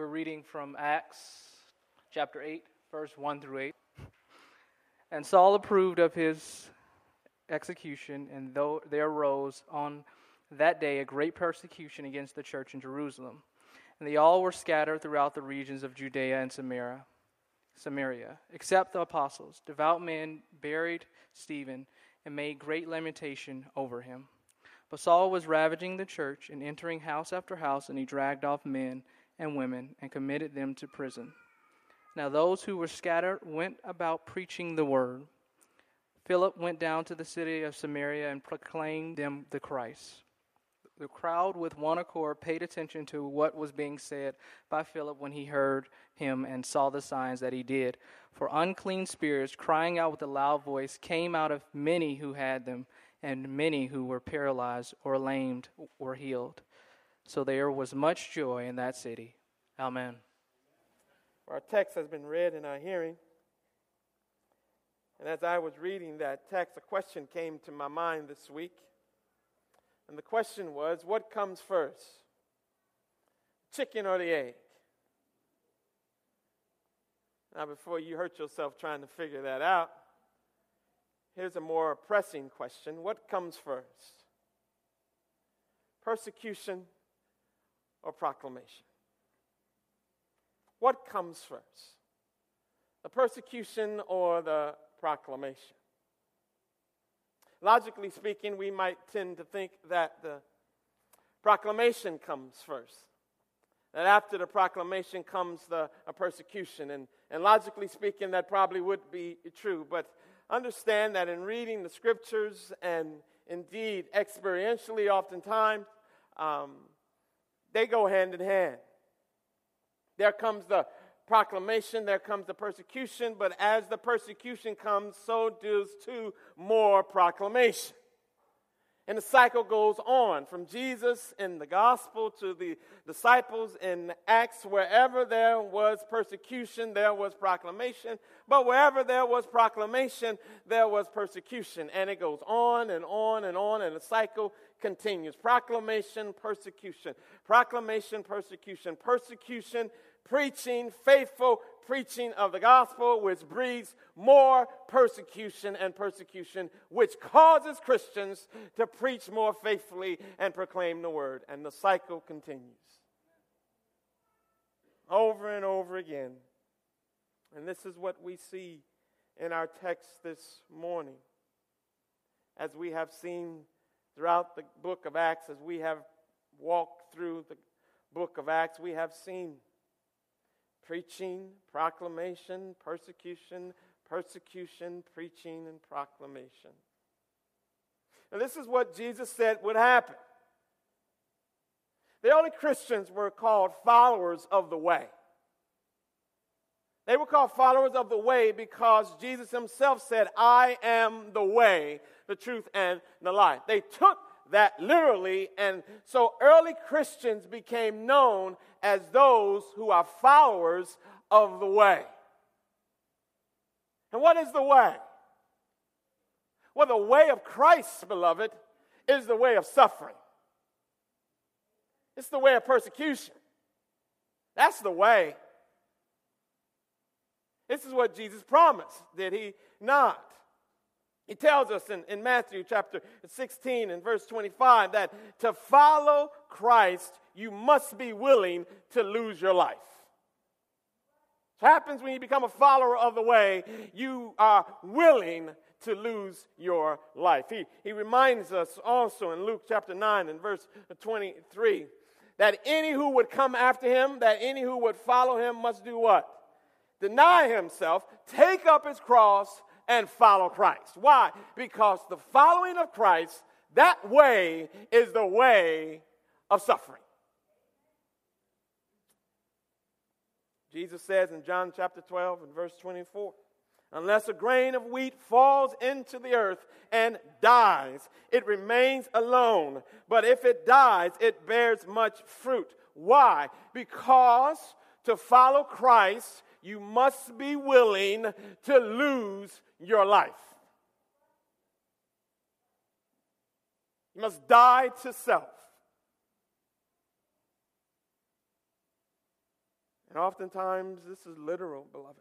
We're reading from Acts chapter 8, verse 1 through 8. And Saul approved of his execution, and though there arose on that day a great persecution against the church in Jerusalem. And they all were scattered throughout the regions of Judea and Samaria, Samaria, except the apostles. Devout men buried Stephen and made great lamentation over him. But Saul was ravaging the church and entering house after house, and he dragged off men and women and committed them to prison. Now those who were scattered went about preaching the word. Philip went down to the city of Samaria and proclaimed them the Christ. The crowd, with one accord, paid attention to what was being said by Philip when he heard him and saw the signs that he did. For unclean spirits, crying out with a loud voice, came out of many who had them, and many who were paralyzed or lamed were healed. So there was much joy in that city. Amen. Our text has been read in our hearing. And as I was reading that text, a question came to my mind this week. And the question was what comes first, chicken or the egg? Now, before you hurt yourself trying to figure that out, here's a more pressing question What comes first? Persecution or proclamation? What comes first? The persecution or the proclamation? Logically speaking, we might tend to think that the proclamation comes first. That after the proclamation comes the persecution. And, and logically speaking, that probably would be true. But understand that in reading the scriptures and indeed experientially, oftentimes, um, they go hand in hand. There comes the proclamation, there comes the persecution, but as the persecution comes, so does too more proclamation. And the cycle goes on from Jesus in the gospel to the disciples in Acts. Wherever there was persecution, there was proclamation. But wherever there was proclamation, there was persecution. And it goes on and on and on, and the cycle continues. Proclamation, persecution. Proclamation, persecution. Persecution, preaching, faithful preaching of the gospel, which breeds more persecution and persecution, which causes Christians to preach more faithfully and proclaim the word. And the cycle continues over and over again. And this is what we see in our text this morning. As we have seen throughout the book of Acts, as we have walked through the book of Acts, we have seen preaching, proclamation, persecution, persecution, preaching, and proclamation. And this is what Jesus said would happen. The early Christians were called followers of the way. They were called followers of the way because Jesus himself said, I am the way, the truth, and the life. They took that literally, and so early Christians became known as those who are followers of the way. And what is the way? Well, the way of Christ, beloved, is the way of suffering. It's the way of persecution. That's the way. This is what Jesus promised, did he not? He tells us in, in Matthew chapter 16 and verse 25 that to follow Christ, you must be willing to lose your life. It happens when you become a follower of the way, you are willing to lose your life. He, he reminds us also in Luke chapter 9 and verse 23 that any who would come after him, that any who would follow him must do what? Deny himself, take up his cross, and follow Christ. Why? Because the following of Christ, that way is the way of suffering. Jesus says in John chapter 12 and verse 24, Unless a grain of wheat falls into the earth and dies, it remains alone. But if it dies, it bears much fruit. Why? Because to follow Christ, you must be willing to lose your life. You must die to self. And oftentimes, this is literal, beloved.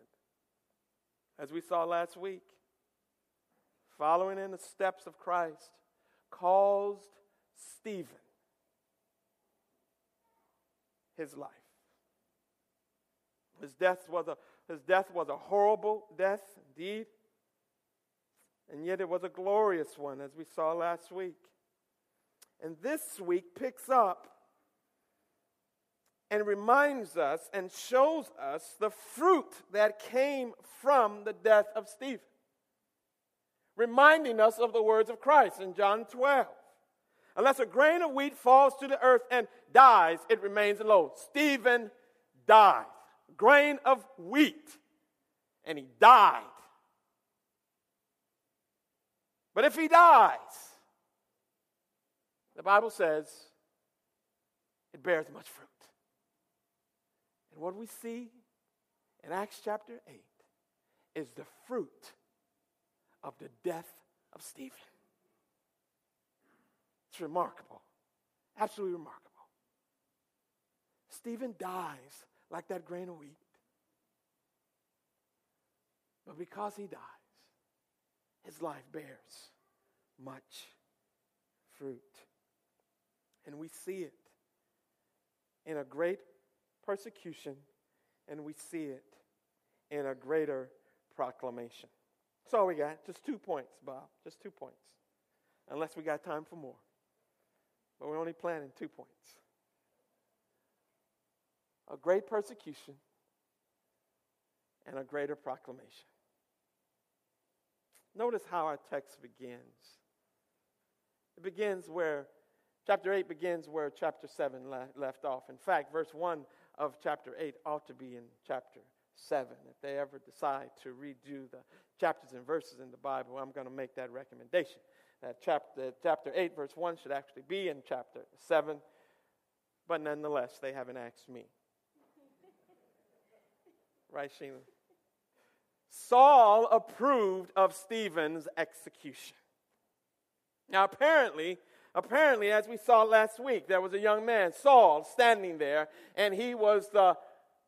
As we saw last week, following in the steps of Christ caused Stephen his life. His death was a, his death was a horrible death indeed. And yet it was a glorious one, as we saw last week. And this week picks up and reminds us and shows us the fruit that came from the death of Stephen, reminding us of the words of Christ in John 12. Unless a grain of wheat falls to the earth and dies, it remains alone. Stephen died. Grain of wheat. And he died. But if he dies, the Bible says it bears much fruit. And what we see in Acts chapter 8 is the fruit of the death of Stephen. It's remarkable. Absolutely remarkable. Stephen dies like that grain of wheat. But because he dies, his life bears much fruit. And we see it in a great persecution, and we see it in a greater proclamation. That's all we got. Just two points, Bob. Just two points. Unless we got time for more. But we're only planning two points a great persecution and a greater proclamation. Notice how our text begins. It begins where, chapter 8 begins where chapter 7 le- left off. In fact, verse 1 of chapter 8 ought to be in chapter 7. If they ever decide to redo the chapters and verses in the Bible, I'm going to make that recommendation. That chapter, chapter 8, verse 1 should actually be in chapter 7, but nonetheless, they haven't asked me. Right, Sheila? Saul approved of Stephen's execution. Now, apparently, apparently, as we saw last week, there was a young man, Saul, standing there, and he was the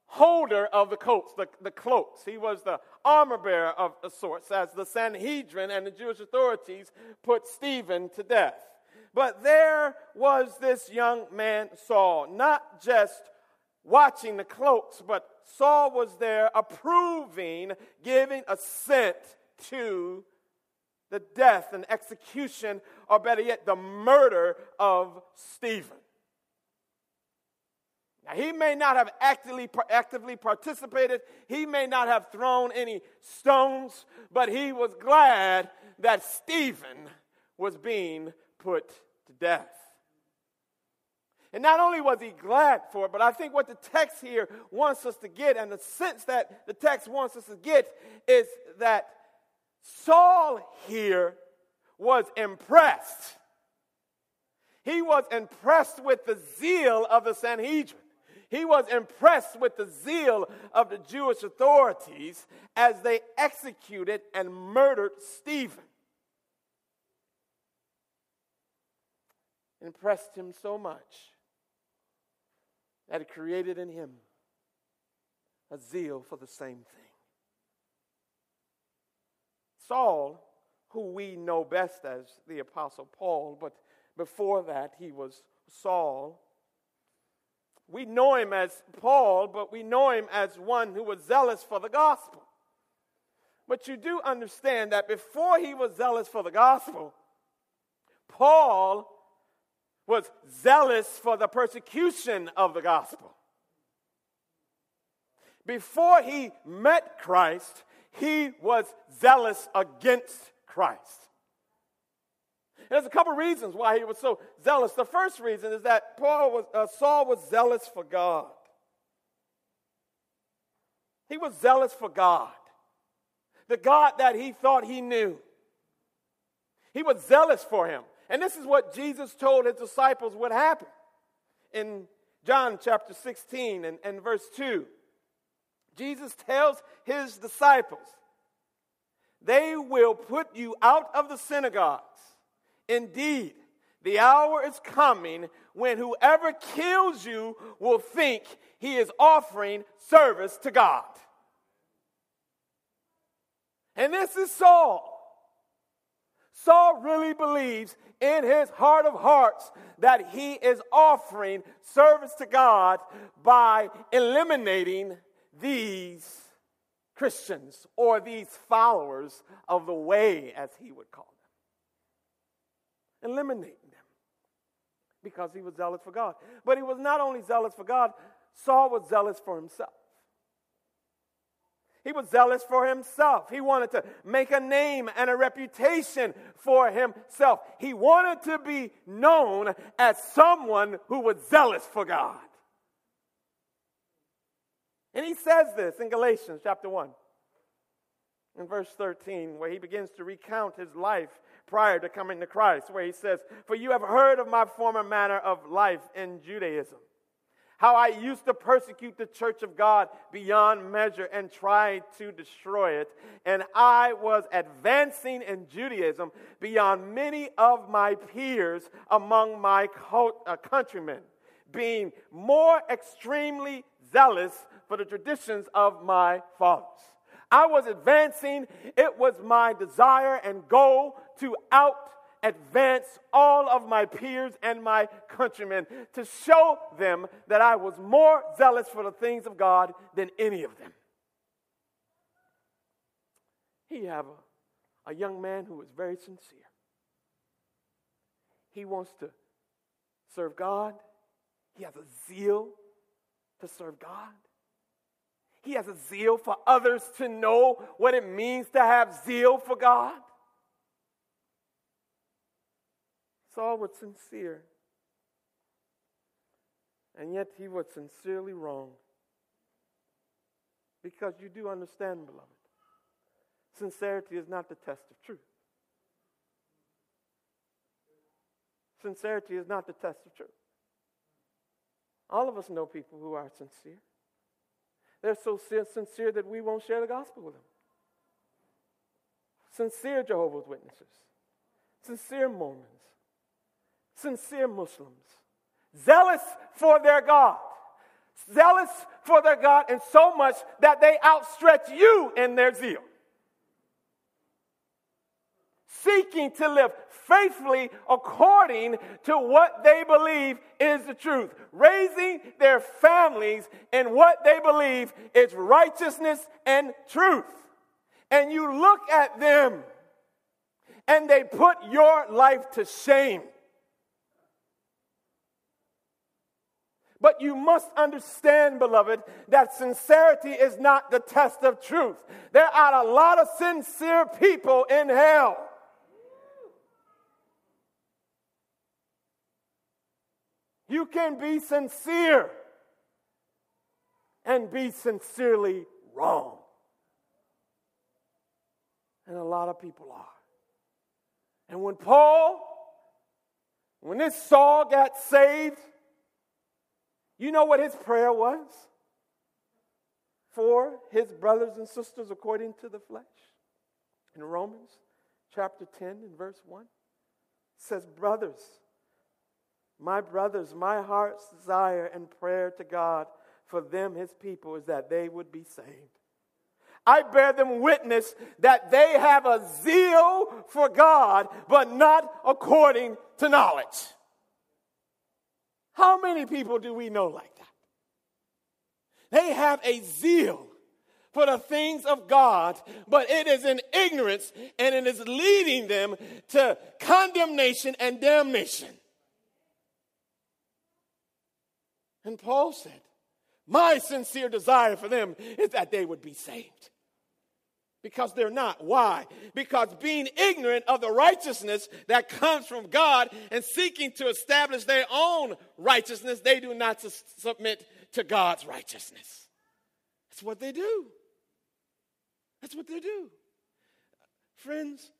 holder of the coats, the, the cloaks. He was the armor bearer of sorts, as the Sanhedrin and the Jewish authorities put Stephen to death. But there was this young man, Saul, not just watching the cloaks, but Saul was there approving, giving assent to the death and execution, or better yet, the murder of Stephen. Now, he may not have actively, actively participated, he may not have thrown any stones, but he was glad that Stephen was being put to death. And not only was he glad for it, but I think what the text here wants us to get, and the sense that the text wants us to get, is that Saul here was impressed. He was impressed with the zeal of the Sanhedrin. He was impressed with the zeal of the Jewish authorities as they executed and murdered Stephen. Impressed him so much that it created in him a zeal for the same thing. Saul, who we know best as the Apostle Paul, but before that he was Saul we know him as Paul, but we know him as one who was zealous for the gospel. But you do understand that before he was zealous for the gospel, Paul was zealous for the persecution of the gospel. Before he met Christ, he was zealous against Christ. There's a couple reasons why he was so zealous. The first reason is that Paul was, uh, Saul was zealous for God. He was zealous for God, the God that he thought he knew. He was zealous for him. And this is what Jesus told his disciples would happen in John chapter 16 and, and verse 2. Jesus tells his disciples, They will put you out of the synagogues Indeed, the hour is coming when whoever kills you will think he is offering service to God. And this is Saul. Saul really believes in his heart of hearts that he is offering service to God by eliminating these Christians or these followers of the way, as he would call them. Eliminating them because he was zealous for God. But he was not only zealous for God, Saul was zealous for himself. He was zealous for himself. He wanted to make a name and a reputation for himself. He wanted to be known as someone who was zealous for God. And he says this in Galatians chapter 1, in verse 13, where he begins to recount his life prior to coming to Christ, where he says, For you have heard of my former manner of life in Judaism how I used to persecute the church of God beyond measure and tried to destroy it. And I was advancing in Judaism beyond many of my peers among my uh, countrymen, being more extremely zealous for the traditions of my fathers. I was advancing, it was my desire and goal to out advance all of my peers and my countrymen to show them that I was more zealous for the things of God than any of them. He have a, a young man who is very sincere. He wants to serve God. He has a zeal to serve God. He has a zeal for others to know what it means to have zeal for God. Saul was sincere. And yet he was sincerely wrong. Because you do understand, beloved, sincerity is not the test of truth. Sincerity is not the test of truth. All of us know people who are sincere. They're so sincere that we won't share the gospel with them. Sincere Jehovah's Witnesses, sincere Mormons, sincere Muslims, zealous for their God, zealous for their God, and so much that they outstretch you in their zeal. Seeking to live faithfully according to what they believe is the truth, raising their families in what they believe is righteousness and truth. And you look at them and they put your life to shame. But you must understand, beloved, that sincerity is not the test of truth. There are a lot of sincere people in hell. You can be sincere and be sincerely wrong. And a lot of people are. And when Paul, when this Saul got saved, you know what his prayer was? For his brothers and sisters according to the flesh. In Romans chapter 10 and verse 1 says, Brothers, my brothers, my heart's desire and prayer to God for them, his people, is that they would be saved. I bear them witness that they have a zeal for God, but not according to knowledge. How many people do we know like that? They have a zeal for the things of God, but it is in ignorance and it is leading them to condemnation and damnation. And Paul said, My sincere desire for them is that they would be saved. Because they're not. Why? Because being ignorant of the righteousness that comes from God and seeking to establish their own righteousness, they do not su- submit to God's righteousness. That's what they do. That's what they do. Friends,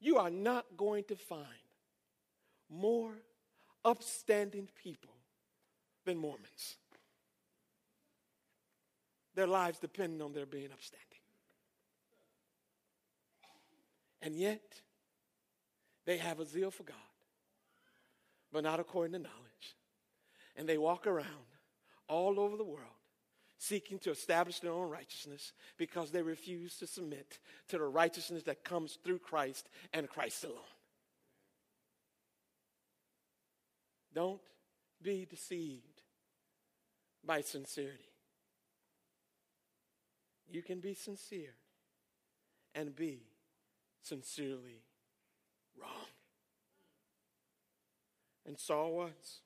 you are not going to find more upstanding people than Mormons. Their lives depend on their being upstanding. And yet, they have a zeal for God, but not according to knowledge. And they walk around all over the world seeking to establish their own righteousness because they refuse to submit to the righteousness that comes through Christ and Christ alone. Don't be deceived by sincerity. You can be sincere and be sincerely wrong. And Saul was.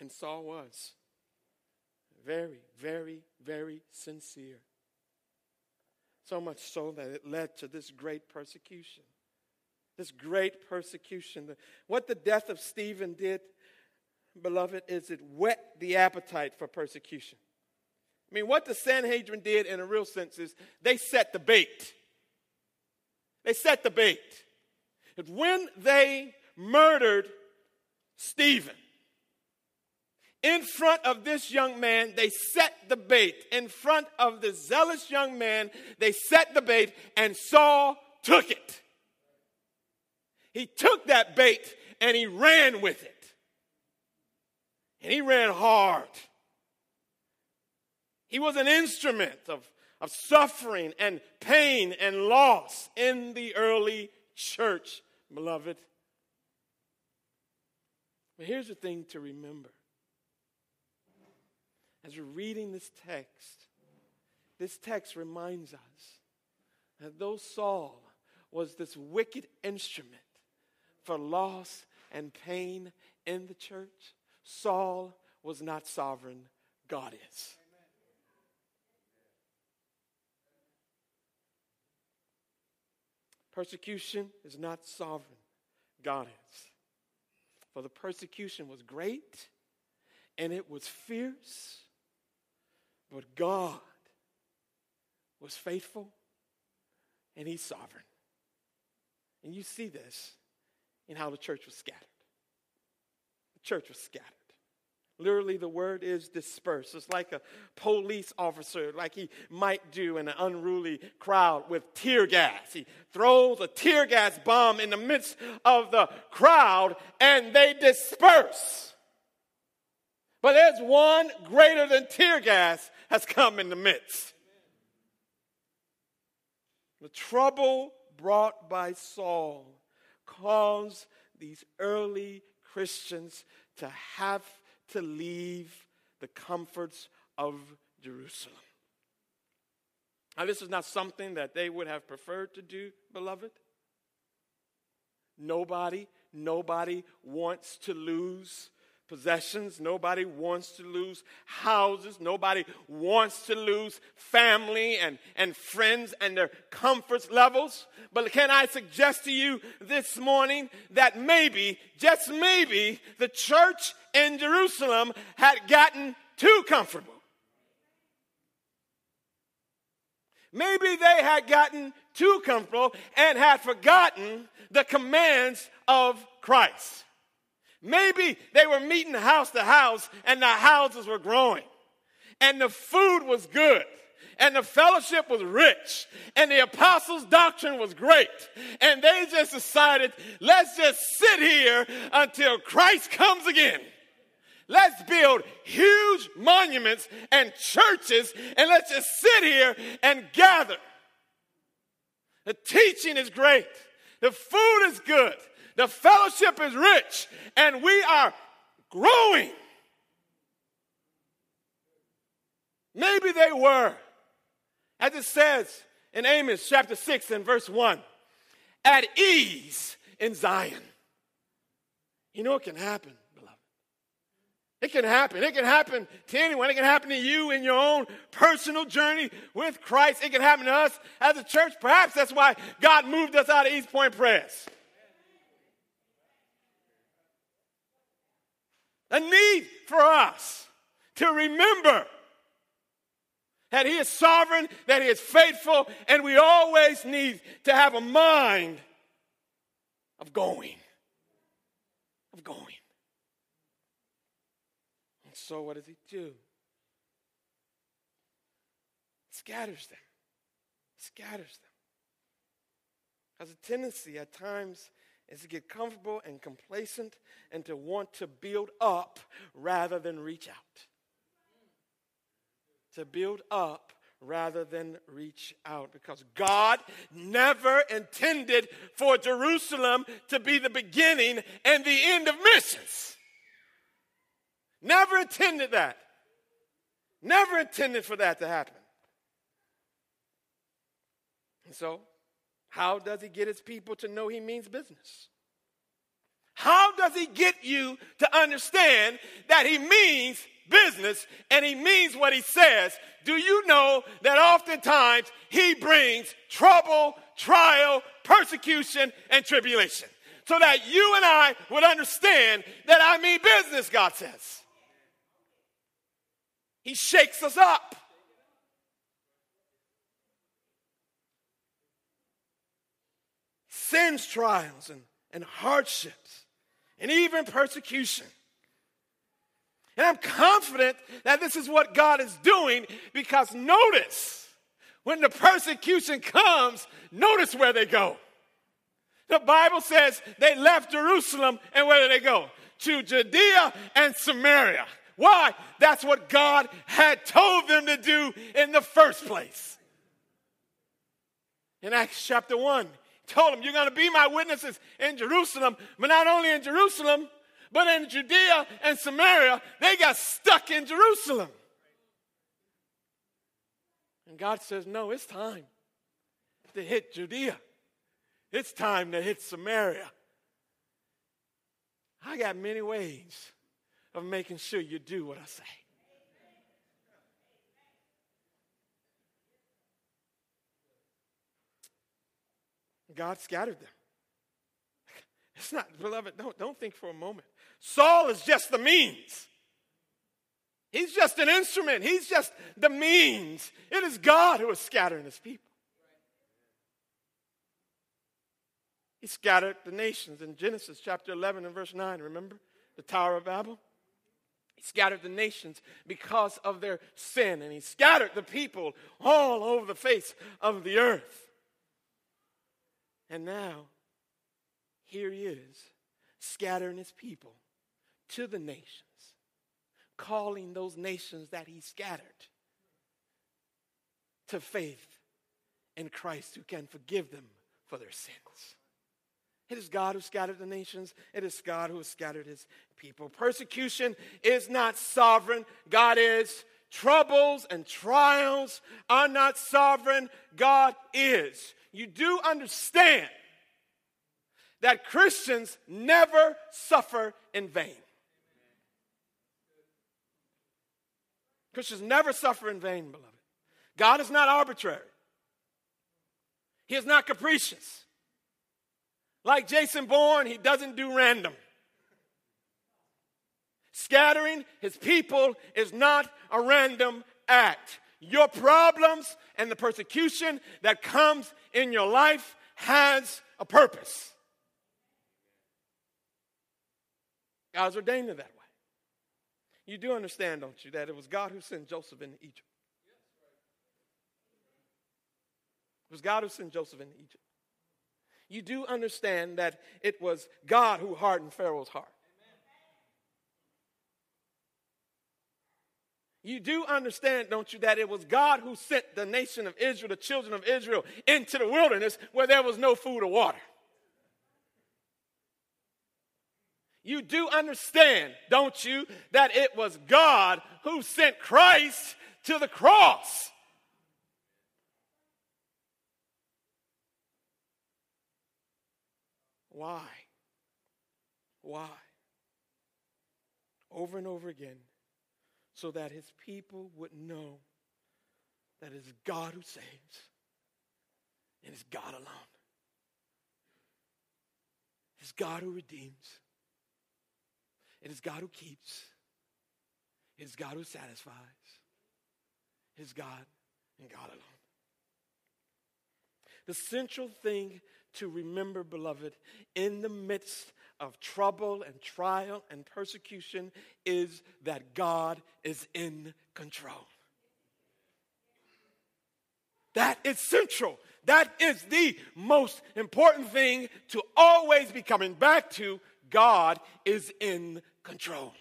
And Saul was very, very, very sincere. So much so that it led to this great persecution. This great persecution. What the death of Stephen did, beloved, is it whet the appetite for persecution. I mean, what the Sanhedrin did in a real sense is they set the bait. They set the bait. That when they murdered Stephen, in front of this young man, they set the bait. In front of the zealous young man, they set the bait, and Saul took it. He took that bait and he ran with it. And he ran hard. He was an instrument of, of suffering and pain and loss in the early church, beloved. But here's the thing to remember as we're reading this text, this text reminds us that though Saul was this wicked instrument for loss and pain in the church, Saul was not sovereign, God is. Persecution is not sovereign, God is. For the persecution was great and it was fierce but God was faithful and He's sovereign. And you see this in how the church was scattered. The church was scattered. Literally, the word is dispersed. It's like a police officer, like he might do in an unruly crowd with tear gas. He throws a tear gas bomb in the midst of the crowd and they disperse. But there's one greater than tear gas has come in the midst. The trouble brought by Saul caused these early Christians to have to leave the comforts of Jerusalem. Now, this is not something that they would have preferred to do, beloved. Nobody, nobody wants to lose possessions. Nobody wants to lose houses. Nobody wants to lose family and, and friends and their comfort levels. But can I suggest to you this morning that maybe, just maybe, the church in Jerusalem had gotten too comfortable? Maybe they had gotten too comfortable and had forgotten the commands of Christ. Maybe they were meeting house to house and the houses were growing and the food was good and the fellowship was rich and the apostles' doctrine was great. And they just decided, let's just sit here until Christ comes again. Let's build huge monuments and churches and let's just sit here and gather. The teaching is great. The food is good. The fellowship is rich and we are growing. Maybe they were. As it says in Amos chapter 6 and verse 1 at ease in Zion. You know what can happen. It can happen. It can happen to anyone. It can happen to you in your own personal journey with Christ. It can happen to us as a church. Perhaps that's why God moved us out of East Point Press. a need for us to remember that He is sovereign, that He is faithful, and we always need to have a mind of going. Of going. So, what does He do? Scatters them. Scatters them. Has a tendency at times is to get comfortable and complacent and to want to build up rather than reach out. To build up rather than reach out because God never intended for Jerusalem to be the beginning and the end of missions. Never intended that. Never intended for that to happen. And so, how does he get his people to know he means business? How does he get you to understand that he means business and he means what he says? Do you know that oftentimes he brings trouble, trial, persecution, and tribulation? So that you and I would understand that I mean business, God says. He shakes us up. Sends trials and, and hardships and even persecution. And I'm confident that this is what God is doing because notice when the persecution comes, notice where they go. The Bible says they left Jerusalem and where did they go? To Judea and Samaria. Why? That's what God had told them to do in the first place. In Acts chapter 1, he told them, You're going to be my witnesses in Jerusalem, but not only in Jerusalem, but in Judea and Samaria, they got stuck in Jerusalem. And God says, No, it's time to hit Judea. It's time to hit Samaria. I got many ways of making sure you do what I say. God scattered them. It's not, beloved, don't, don't think for a moment. Saul is just the means. He's just an instrument. He's just the means. It is God who is scattering his people. He scattered the nations in Genesis chapter 11 and verse 9. Remember the Tower of Babel? He scattered the nations because of their sin, and he scattered the people all over the face of the earth. And now, here he is, scattering his people to the nations, calling those nations that he scattered to faith in Christ who can forgive them for their sins. It is God who scattered the nations. It is God who has scattered his people. Persecution is not sovereign. God is. Troubles and trials are not sovereign. God is. You do understand that Christians never suffer in vain. Christians never suffer in vain, beloved. God is not arbitrary, He is not capricious. Like Jason Bourne, he doesn't do random. Scattering his people is not a random act. Your problems and the persecution that comes in your life has a purpose. God's ordained it that way. You do understand, don't you, that it was God who sent Joseph into Egypt. It was God who sent Joseph into Egypt you do understand that it was God who hardened Pharaoh's heart. You do understand, don't you, that it was God who sent the nation of Israel, the children of Israel, into the wilderness where there was no food or water. You do understand, don't you, that it was God who sent Christ to the cross. Why? Why? Over and over again, so that his people would know that it is God who saves and it's God alone. It's God who redeems. It is God who keeps. It is God who satisfies. It is God and God alone. The central thing to remember, beloved, in the midst of trouble and trial and persecution is that God is in control. That is central. That is the most important thing to always be coming back to. God is in control.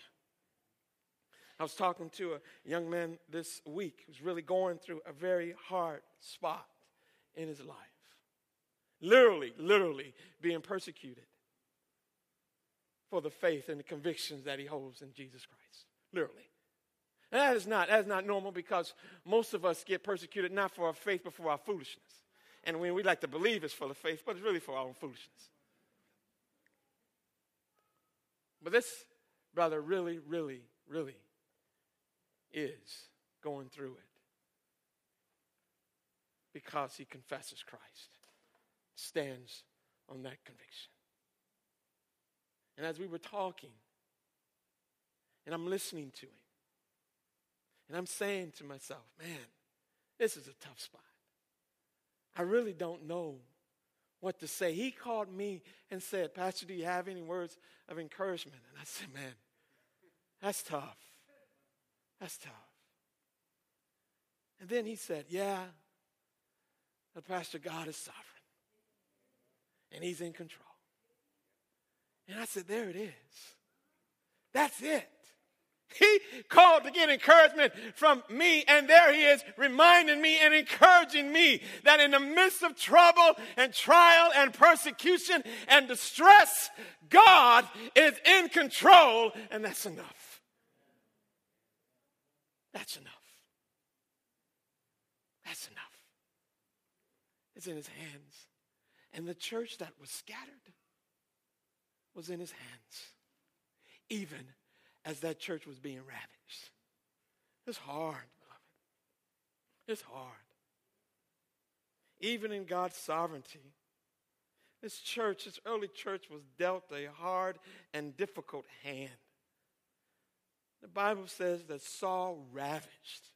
I was talking to a young man this week who's really going through a very hard spot in his life. Literally, literally being persecuted for the faith and the convictions that he holds in Jesus Christ. Literally. And that is not that is not normal because most of us get persecuted not for our faith but for our foolishness. And when we like to believe it's for the faith, but it's really for our own foolishness. But this brother really, really, really is going through it because he confesses Christ, stands on that conviction. And as we were talking, and I'm listening to him, and I'm saying to myself, man, this is a tough spot. I really don't know what to say. He called me and said, Pastor, do you have any words of encouragement? And I said, man, that's tough. That's tough. And then he said, yeah, the Pastor God is sovereign. And he's in control. And I said, there it is. That's it. He called to get encouragement from me, and there he is reminding me and encouraging me that in the midst of trouble and trial and persecution and distress, God is in control, and that's enough. That's enough. That's enough. It's in his hands. And the church that was scattered was in his hands, even as that church was being ravaged. It's hard, beloved. It's hard. Even in God's sovereignty, this church, this early church, was dealt a hard and difficult hand. The Bible says that Saul ravaged,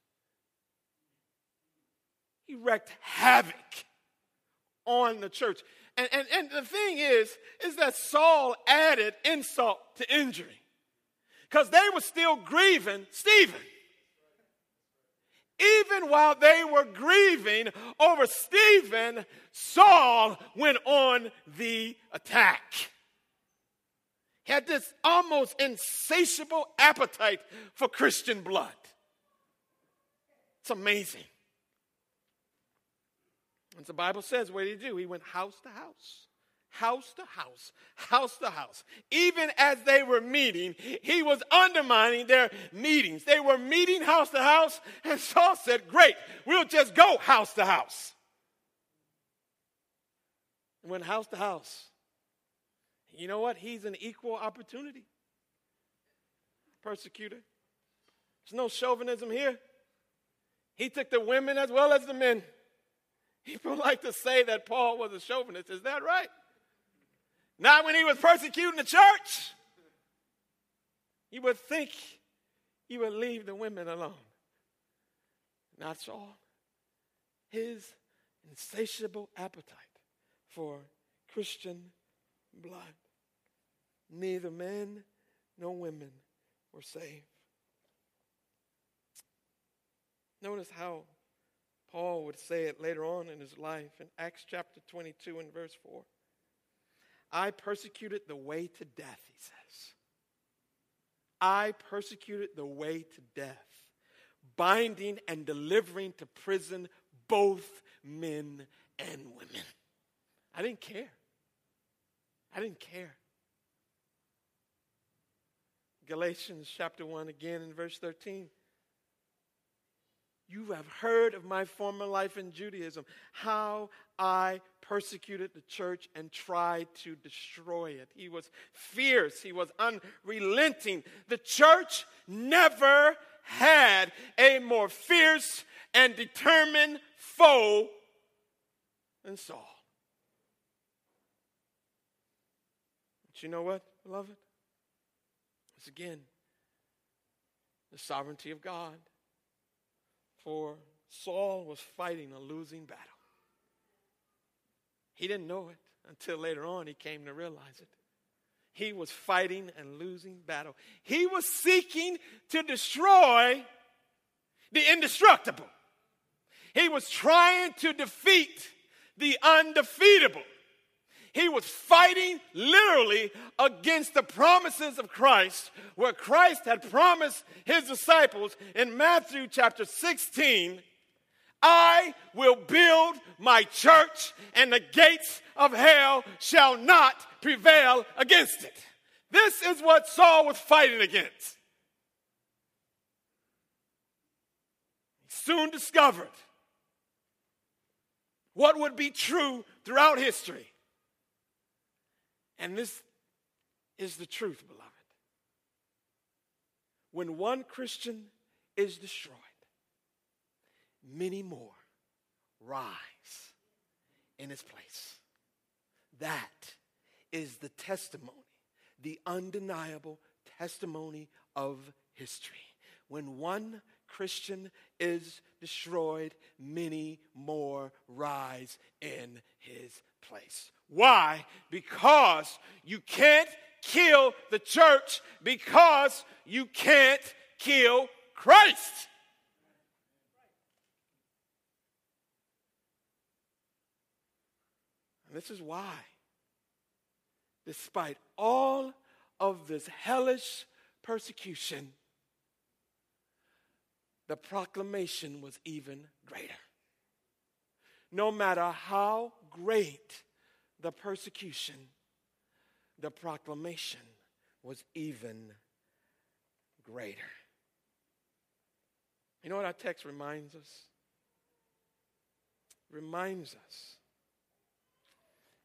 he wreaked havoc on the church. And, and, and the thing is, is that Saul added insult to injury because they were still grieving Stephen. Even while they were grieving over Stephen, Saul went on the attack. He had this almost insatiable appetite for Christian blood. It's amazing. The Bible says, what did he do? He went house to house house to house, house to house. Even as they were meeting, he was undermining their meetings. They were meeting house to house, and Saul said, Great, we'll just go house to house. And went house to house. You know what? He's an equal opportunity persecutor. There's no chauvinism here. He took the women as well as the men. People like to say that Paul was a chauvinist. Is that right? Not when he was persecuting the church. You would think he would leave the women alone. Not so. His insatiable appetite for Christian blood. Neither men nor women were saved. Notice how Paul would say it later on in his life in Acts chapter 22 and verse 4. I persecuted the way to death, he says. I persecuted the way to death, binding and delivering to prison both men and women. I didn't care. I didn't care. Galatians chapter 1 again in verse 13. You have heard of my former life in Judaism, how I persecuted the church and tried to destroy it. He was fierce, he was unrelenting. The church never had a more fierce and determined foe than Saul. But you know what, beloved? It's again the sovereignty of God. For Saul was fighting a losing battle. He didn't know it until later on he came to realize it. He was fighting and losing battle. He was seeking to destroy the indestructible. He was trying to defeat the undefeatable. He was fighting literally against the promises of Christ, where Christ had promised his disciples in Matthew chapter 16 I will build my church, and the gates of hell shall not prevail against it. This is what Saul was fighting against. He soon discovered what would be true throughout history and this is the truth, beloved. When one Christian is destroyed, many more rise in his place. That is the testimony, the undeniable testimony of history. When one Christian is destroyed, many more rise in his place. Why? Because you can't kill the church because you can't kill Christ. And this is why, despite all of this hellish persecution, the proclamation was even greater. No matter how great the persecution, the proclamation was even greater. You know what our text reminds us? Reminds us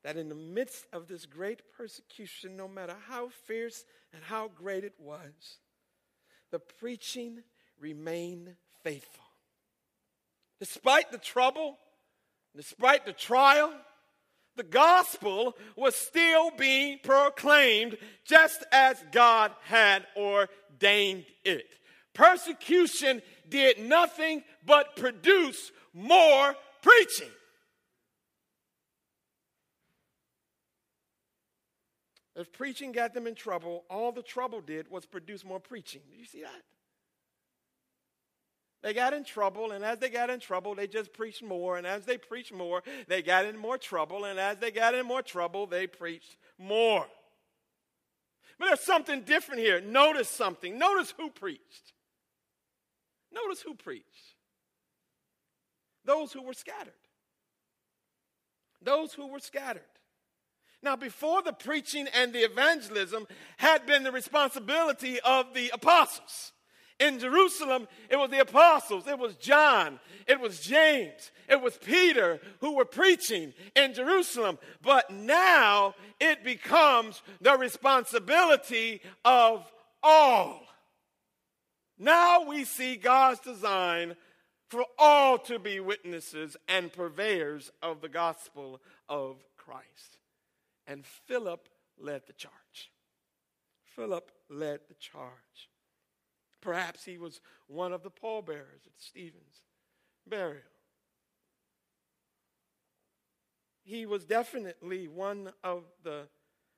that in the midst of this great persecution, no matter how fierce and how great it was, the preaching remained faithful. Despite the trouble, despite the trial, the gospel was still being proclaimed just as God had ordained it. Persecution did nothing but produce more preaching. If preaching got them in trouble, all the trouble did was produce more preaching. Do you see that? They got in trouble, and as they got in trouble, they just preached more. And as they preached more, they got in more trouble. And as they got in more trouble, they preached more. But there's something different here. Notice something. Notice who preached. Notice who preached. Those who were scattered. Those who were scattered. Now, before the preaching and the evangelism had been the responsibility of the apostles. In Jerusalem, it was the apostles, it was John, it was James, it was Peter who were preaching in Jerusalem. But now it becomes the responsibility of all. Now we see God's design for all to be witnesses and purveyors of the gospel of Christ. And Philip led the charge. Philip led the charge. Perhaps he was one of the pallbearers at Stephen's burial. He was definitely one of the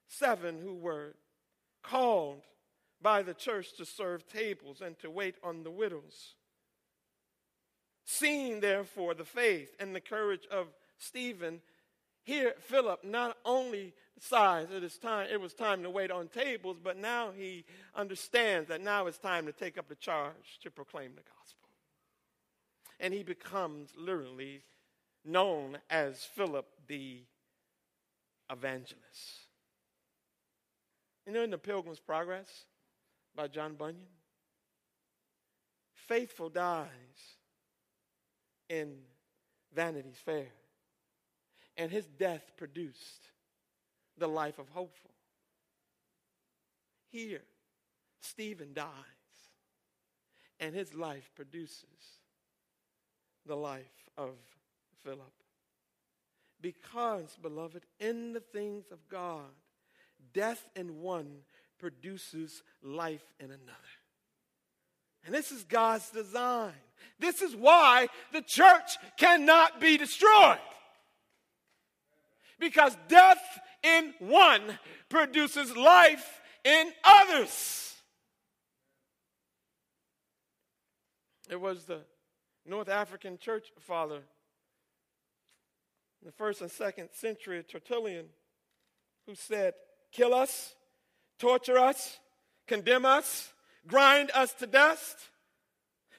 seven who were called by the church to serve tables and to wait on the widows. Seeing, therefore, the faith and the courage of Stephen, here Philip not only size. It is time, it was time to wait on tables, but now he understands that now it's time to take up the charge to proclaim the gospel. And he becomes literally known as Philip the evangelist. You know, in the Pilgrim's Progress by John Bunyan, faithful dies in Vanity's Fair, and his death produced the life of hopeful. Here, Stephen dies, and his life produces the life of Philip. Because, beloved, in the things of God, death in one produces life in another. And this is God's design. This is why the church cannot be destroyed. Because death in one produces life in others. It was the North African church father the first and second century, Tertullian, who said, Kill us, torture us, condemn us, grind us to dust.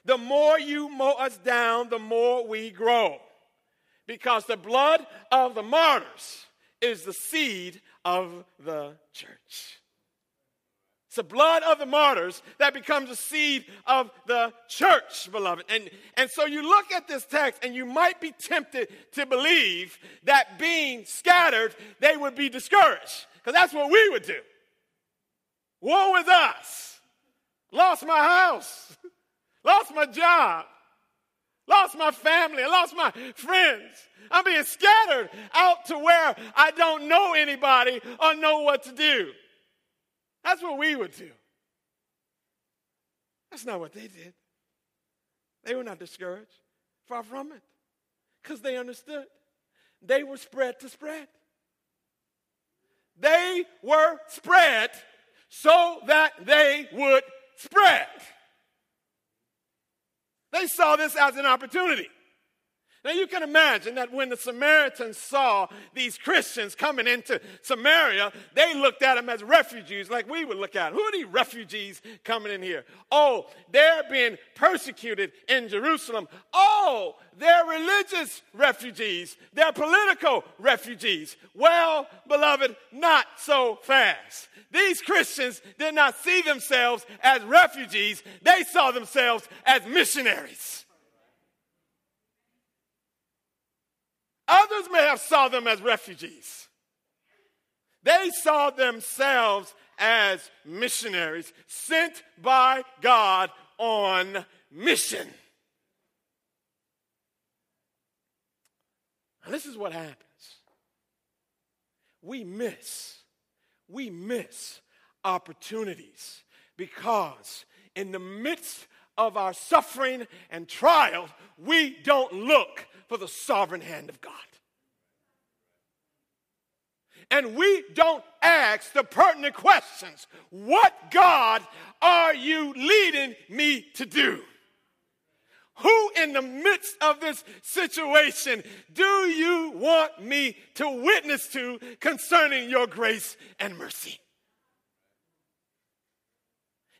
The more you mow us down, the more we grow. Because the blood of the martyrs is the seed of the church. It's the blood of the martyrs that becomes the seed of the church, beloved. And, and so you look at this text and you might be tempted to believe that being scattered, they would be discouraged. Because that's what we would do. Woe is us. Lost my house. Lost my job. Lost my family. I lost my friends. I'm being scattered out to where I don't know anybody or know what to do. That's what we would do. That's not what they did. They were not discouraged. Far from it. Because they understood. They were spread to spread. They were spread so that they would spread. They saw this as an opportunity. Now you can imagine that when the Samaritans saw these Christians coming into Samaria, they looked at them as refugees, like we would look at them. Who are these refugees coming in here? Oh, they're being persecuted in Jerusalem. Oh, they're religious refugees. They're political refugees. Well, beloved, not so fast. These Christians did not see themselves as refugees. They saw themselves as missionaries. Others may have saw them as refugees. They saw themselves as missionaries sent by God on mission. Now, this is what happens. We miss, we miss opportunities because in the midst of our suffering and trial, we don't look for the sovereign hand of God. And we don't ask the pertinent questions What God are you leading me to do? Who in the midst of this situation do you want me to witness to concerning your grace and mercy?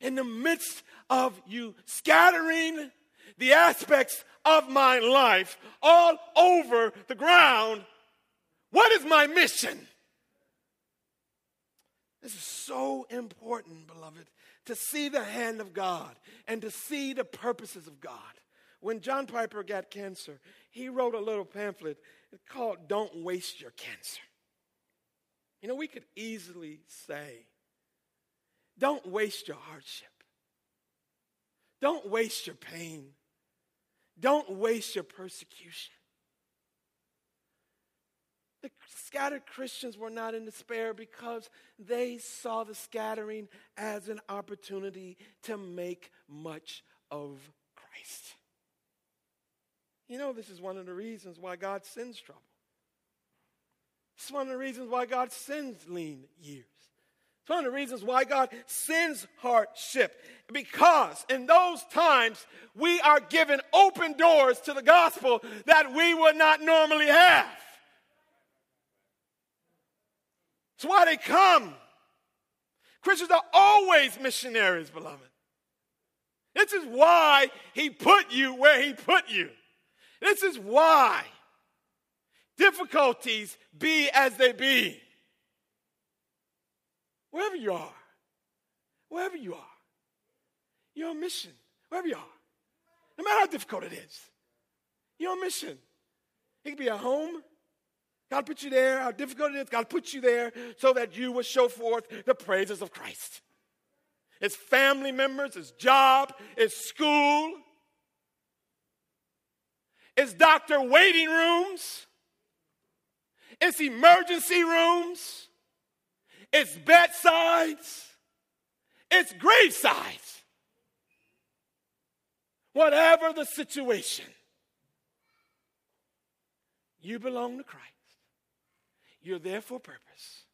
In the midst of you scattering the aspects of my life all over the ground. What is my mission? This is so important, beloved, to see the hand of God and to see the purposes of God. When John Piper got cancer, he wrote a little pamphlet called Don't Waste Your Cancer. You know, we could easily say, Don't waste your hardship. Don't waste your pain. Don't waste your persecution. The scattered Christians were not in despair because they saw the scattering as an opportunity to make much of Christ. You know, this is one of the reasons why God sends trouble. It's one of the reasons why God sends lean years. It's one of the reasons why God sends hardship. Because in those times, we are given open doors to the gospel that we would not normally have. That's why they come. Christians are always missionaries, beloved. This is why He put you where He put you. This is why difficulties be as they be wherever you are, wherever you are, you're on mission, wherever you are. No matter how difficult it is, you're on mission. It could be at home. God put you there, how difficult it is. God put you there so that you will show forth the praises of Christ. It's family members, it's job, it's school, it's doctor waiting rooms, it's emergency rooms, it's bedsides, it's gravesides. Whatever the situation, you belong to Christ. You're there for a purpose.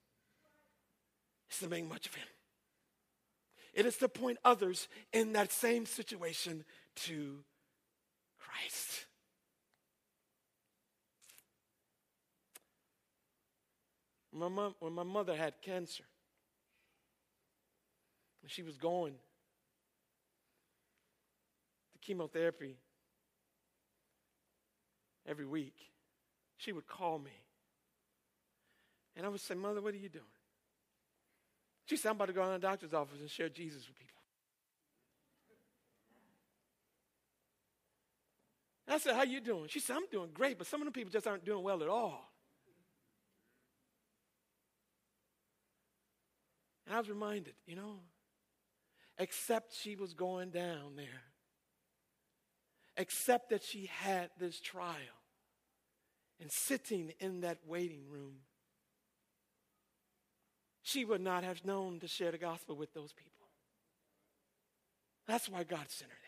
It's to make much of Him. It is to point others in that same situation to Christ. My mom, when my mother had cancer, she was going to chemotherapy every week. She would call me. And I would say, Mother, what are you doing? She said, I'm about to go to the doctor's office and share Jesus with people. And I said, How you doing? She said, I'm doing great, but some of the people just aren't doing well at all. And I was reminded, you know, except she was going down there, except that she had this trial and sitting in that waiting room, she would not have known to share the gospel with those people. That's why God sent her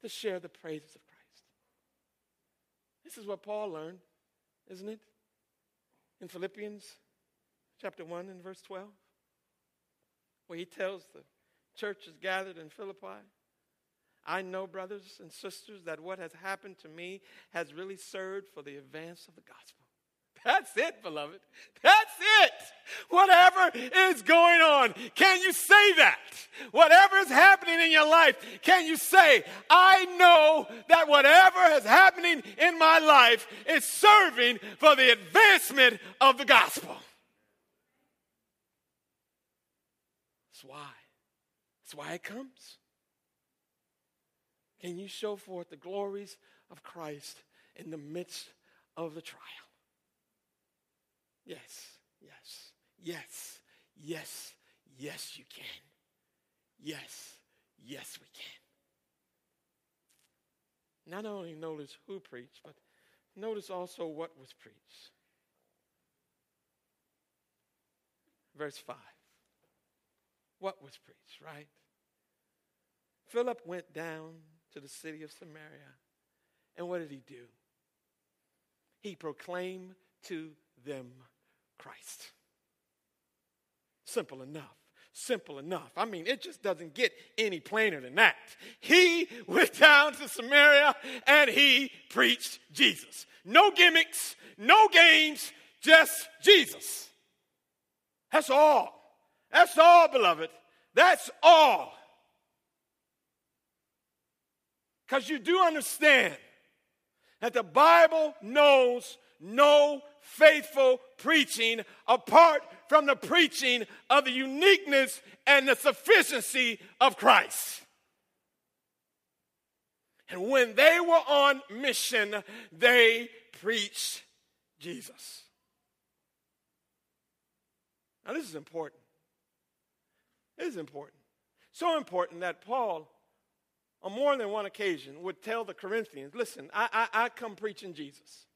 there to share the praises of Christ. This is what Paul learned, isn't it? In Philippians chapter 1 and verse 12, where he tells the churches gathered in Philippi, I know, brothers and sisters, that what has happened to me has really served for the advance of the gospel. That's it, beloved. That's it. Whatever is going on, can you say that? Whatever is happening in your life, can you say, I know that whatever is happening in my life is serving for the advancement of the gospel? Why. That's why it comes. Can you show forth the glories of Christ in the midst of the trial? Yes, yes, yes, yes, yes, you can. Yes, yes, we can. Not only notice who preached, but notice also what was preached. Verse 5. What was preached, right? Philip went down to the city of Samaria. And what did he do? He proclaimed to them Christ. Simple enough. Simple enough. I mean, it just doesn't get any plainer than that. He went down to Samaria and he preached Jesus. No gimmicks, no games, just Jesus. That's all. That's all, beloved. That's all. Because you do understand that the Bible knows no faithful preaching apart from the preaching of the uniqueness and the sufficiency of Christ. And when they were on mission, they preached Jesus. Now, this is important. Is important. So important that Paul on more than one occasion would tell the Corinthians, listen, I, I, I come preaching Jesus.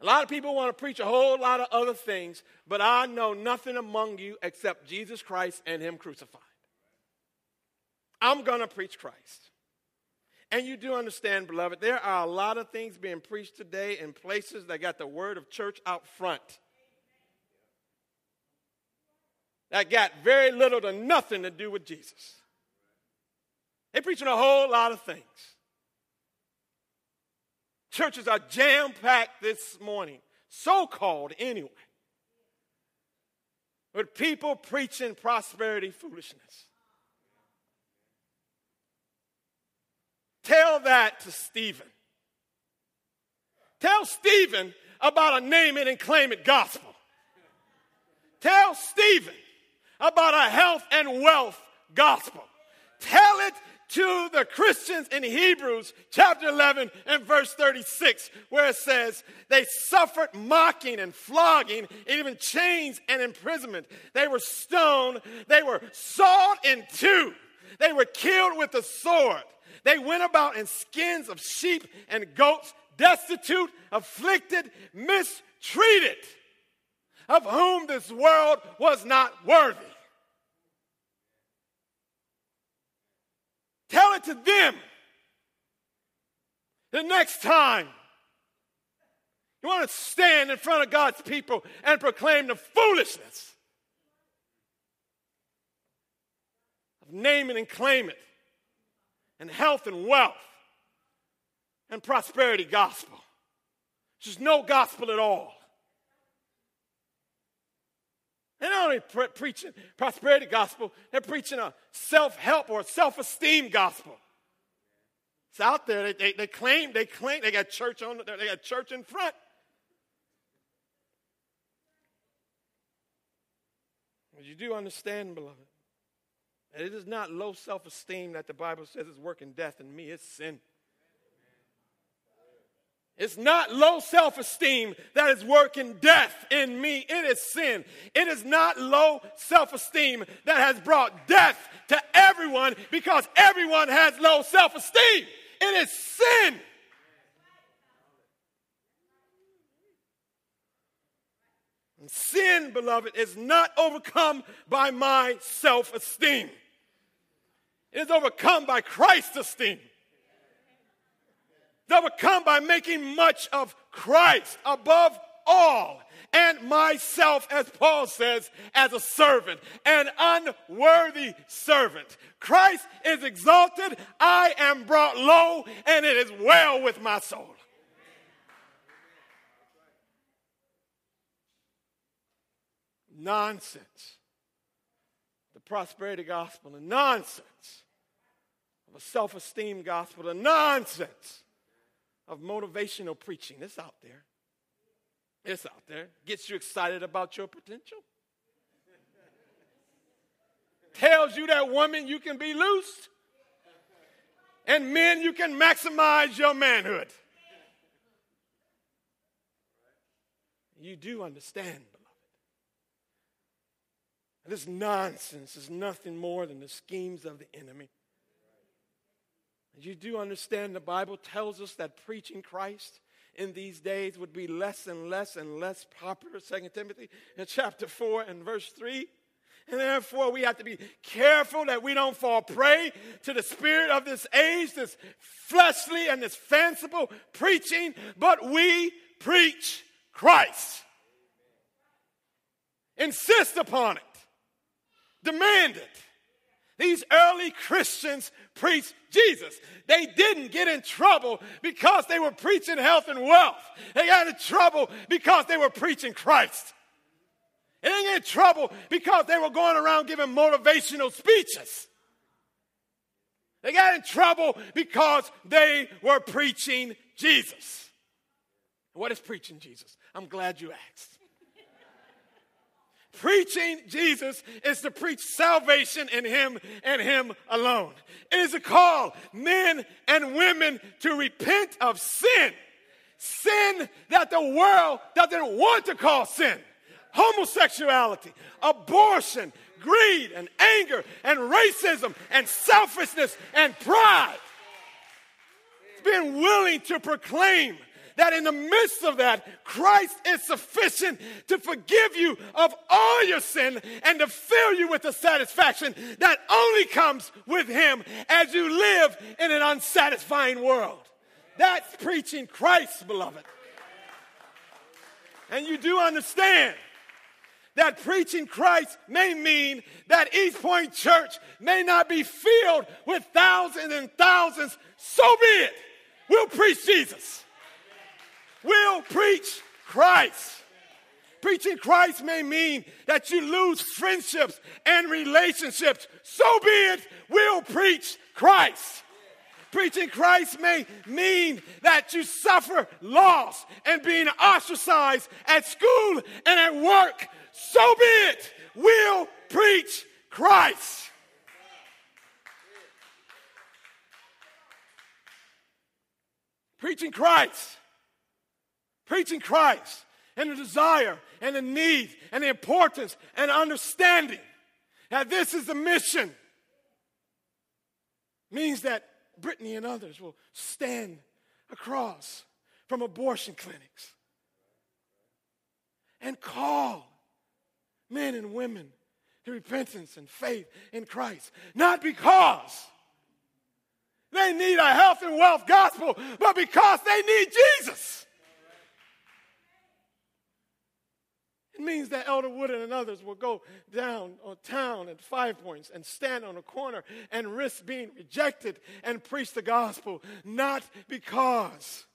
A lot of people want to preach a whole lot of other things, but I know nothing among you except Jesus Christ and Him crucified. I'm going to preach Christ. And you do understand, beloved, there are a lot of things being preached today in places that got the word of church out front. That got very little to nothing to do with Jesus. They're preaching a whole lot of things. Churches are jam packed this morning, so called anyway, with people preaching prosperity foolishness. Tell that to Stephen. Tell Stephen about a name it and claim it gospel. Tell Stephen about a health and wealth gospel. Tell it to the Christians in Hebrews chapter 11 and verse 36, where it says, They suffered mocking and flogging, even chains and imprisonment. They were stoned, they were sawed in two, they were killed with the sword. They went about in skins of sheep and goats, destitute, afflicted, mistreated, of whom this world was not worthy. Tell it to them the next time you want to stand in front of God's people and proclaim the foolishness of naming and claiming and health and wealth and prosperity gospel. There's no gospel at all. They're not only pre- preaching prosperity gospel, they're preaching a self-help or self esteem gospel. It's out there. They, they, they, claim, they claim they got church on they got church in front. But you do understand, beloved, that it is not low self-esteem that the Bible says is working death in me, it's sin. It's not low self esteem that is working death in me. It is sin. It is not low self esteem that has brought death to everyone because everyone has low self esteem. It is sin. And sin, beloved, is not overcome by my self esteem, it is overcome by Christ's esteem that would come by making much of Christ above all and myself, as Paul says, as a servant, an unworthy servant. Christ is exalted, I am brought low, and it is well with my soul. Nonsense. The prosperity gospel, the nonsense of a self esteem gospel, the nonsense of motivational preaching. It's out there. It's out there. Gets you excited about your potential. Tells you that woman you can be loose. And men, you can maximize your manhood. You do understand, beloved. This nonsense is nothing more than the schemes of the enemy you do understand the Bible tells us that preaching Christ in these days would be less and less and less popular. 2 Timothy in chapter 4 and verse 3. And therefore, we have to be careful that we don't fall prey to the spirit of this age, this fleshly and this fanciful preaching, but we preach Christ. Insist upon it, demand it. These early Christians preached Jesus. They didn't get in trouble because they were preaching health and wealth. They got in trouble because they were preaching Christ. They didn't get in trouble because they were going around giving motivational speeches. They got in trouble because they were preaching Jesus. What is preaching Jesus? I'm glad you asked. Preaching Jesus is to preach salvation in Him and Him alone. It is a call, men and women, to repent of sin. Sin that the world doesn't want to call sin. Homosexuality, abortion, greed and anger and racism and selfishness and pride. It's being willing to proclaim that in the midst of that, Christ is sufficient to forgive you of all your sin and to fill you with the satisfaction that only comes with Him as you live in an unsatisfying world. That's preaching Christ, beloved. And you do understand that preaching Christ may mean that East Point Church may not be filled with thousands and thousands. So be it. We'll preach Jesus will preach Christ. Preaching Christ may mean that you lose friendships and relationships. So be it, we'll preach Christ. Preaching Christ may mean that you suffer loss and being ostracized at school and at work. So be it, we'll preach Christ. Preaching Christ Preaching Christ and the desire and the need and the importance and understanding that this is the mission means that Brittany and others will stand across from abortion clinics and call men and women to repentance and faith in Christ. Not because they need a health and wealth gospel, but because they need Jesus. It means that Elder Wooden and others will go down on town at Five Points and stand on a corner and risk being rejected and preach the gospel, not because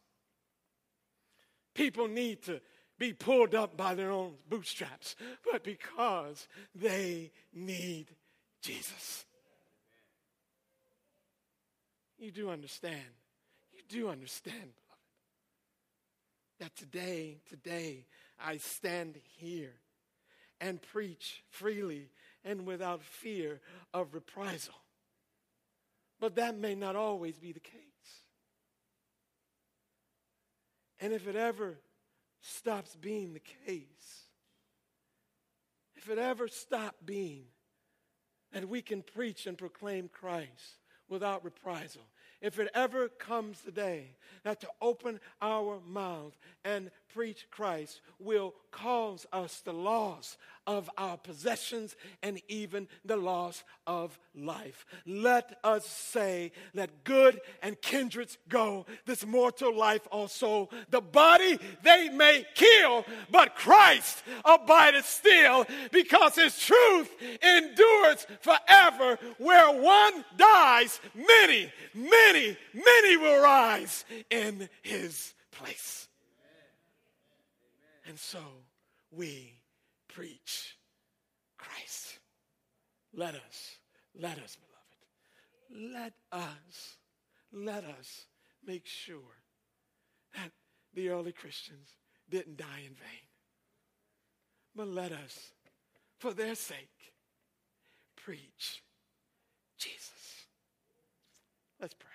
people need to be pulled up by their own bootstraps, but because they need Jesus. You do understand. You do understand, beloved, that today, today, I stand here and preach freely and without fear of reprisal. But that may not always be the case. And if it ever stops being the case, if it ever stopped being that we can preach and proclaim Christ without reprisal, if it ever comes the day that to open our mouth and preach Christ will cause us the loss of our possessions and even the loss of life. Let us say, let good and kindreds go, this mortal life also. The body they may kill, but Christ abideth still, because his truth endures forever. Where one dies, many, many, many will rise in his place. And so we preach Christ. Let us, let us, beloved, let us, let us make sure that the early Christians didn't die in vain. But let us, for their sake, preach Jesus. Let's pray.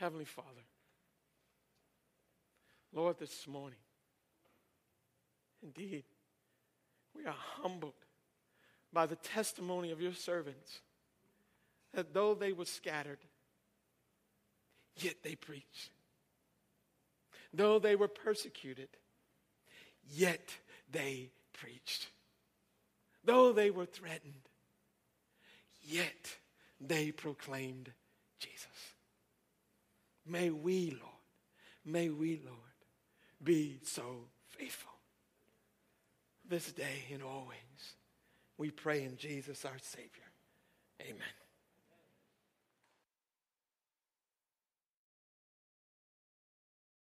Heavenly Father, Lord, this morning, indeed, we are humbled by the testimony of your servants that though they were scattered, yet they preached. Though they were persecuted, yet they preached. Though they were threatened, yet they proclaimed Jesus. May we, Lord, may we, Lord, be so faithful this day and always. We pray in Jesus, our Savior. Amen.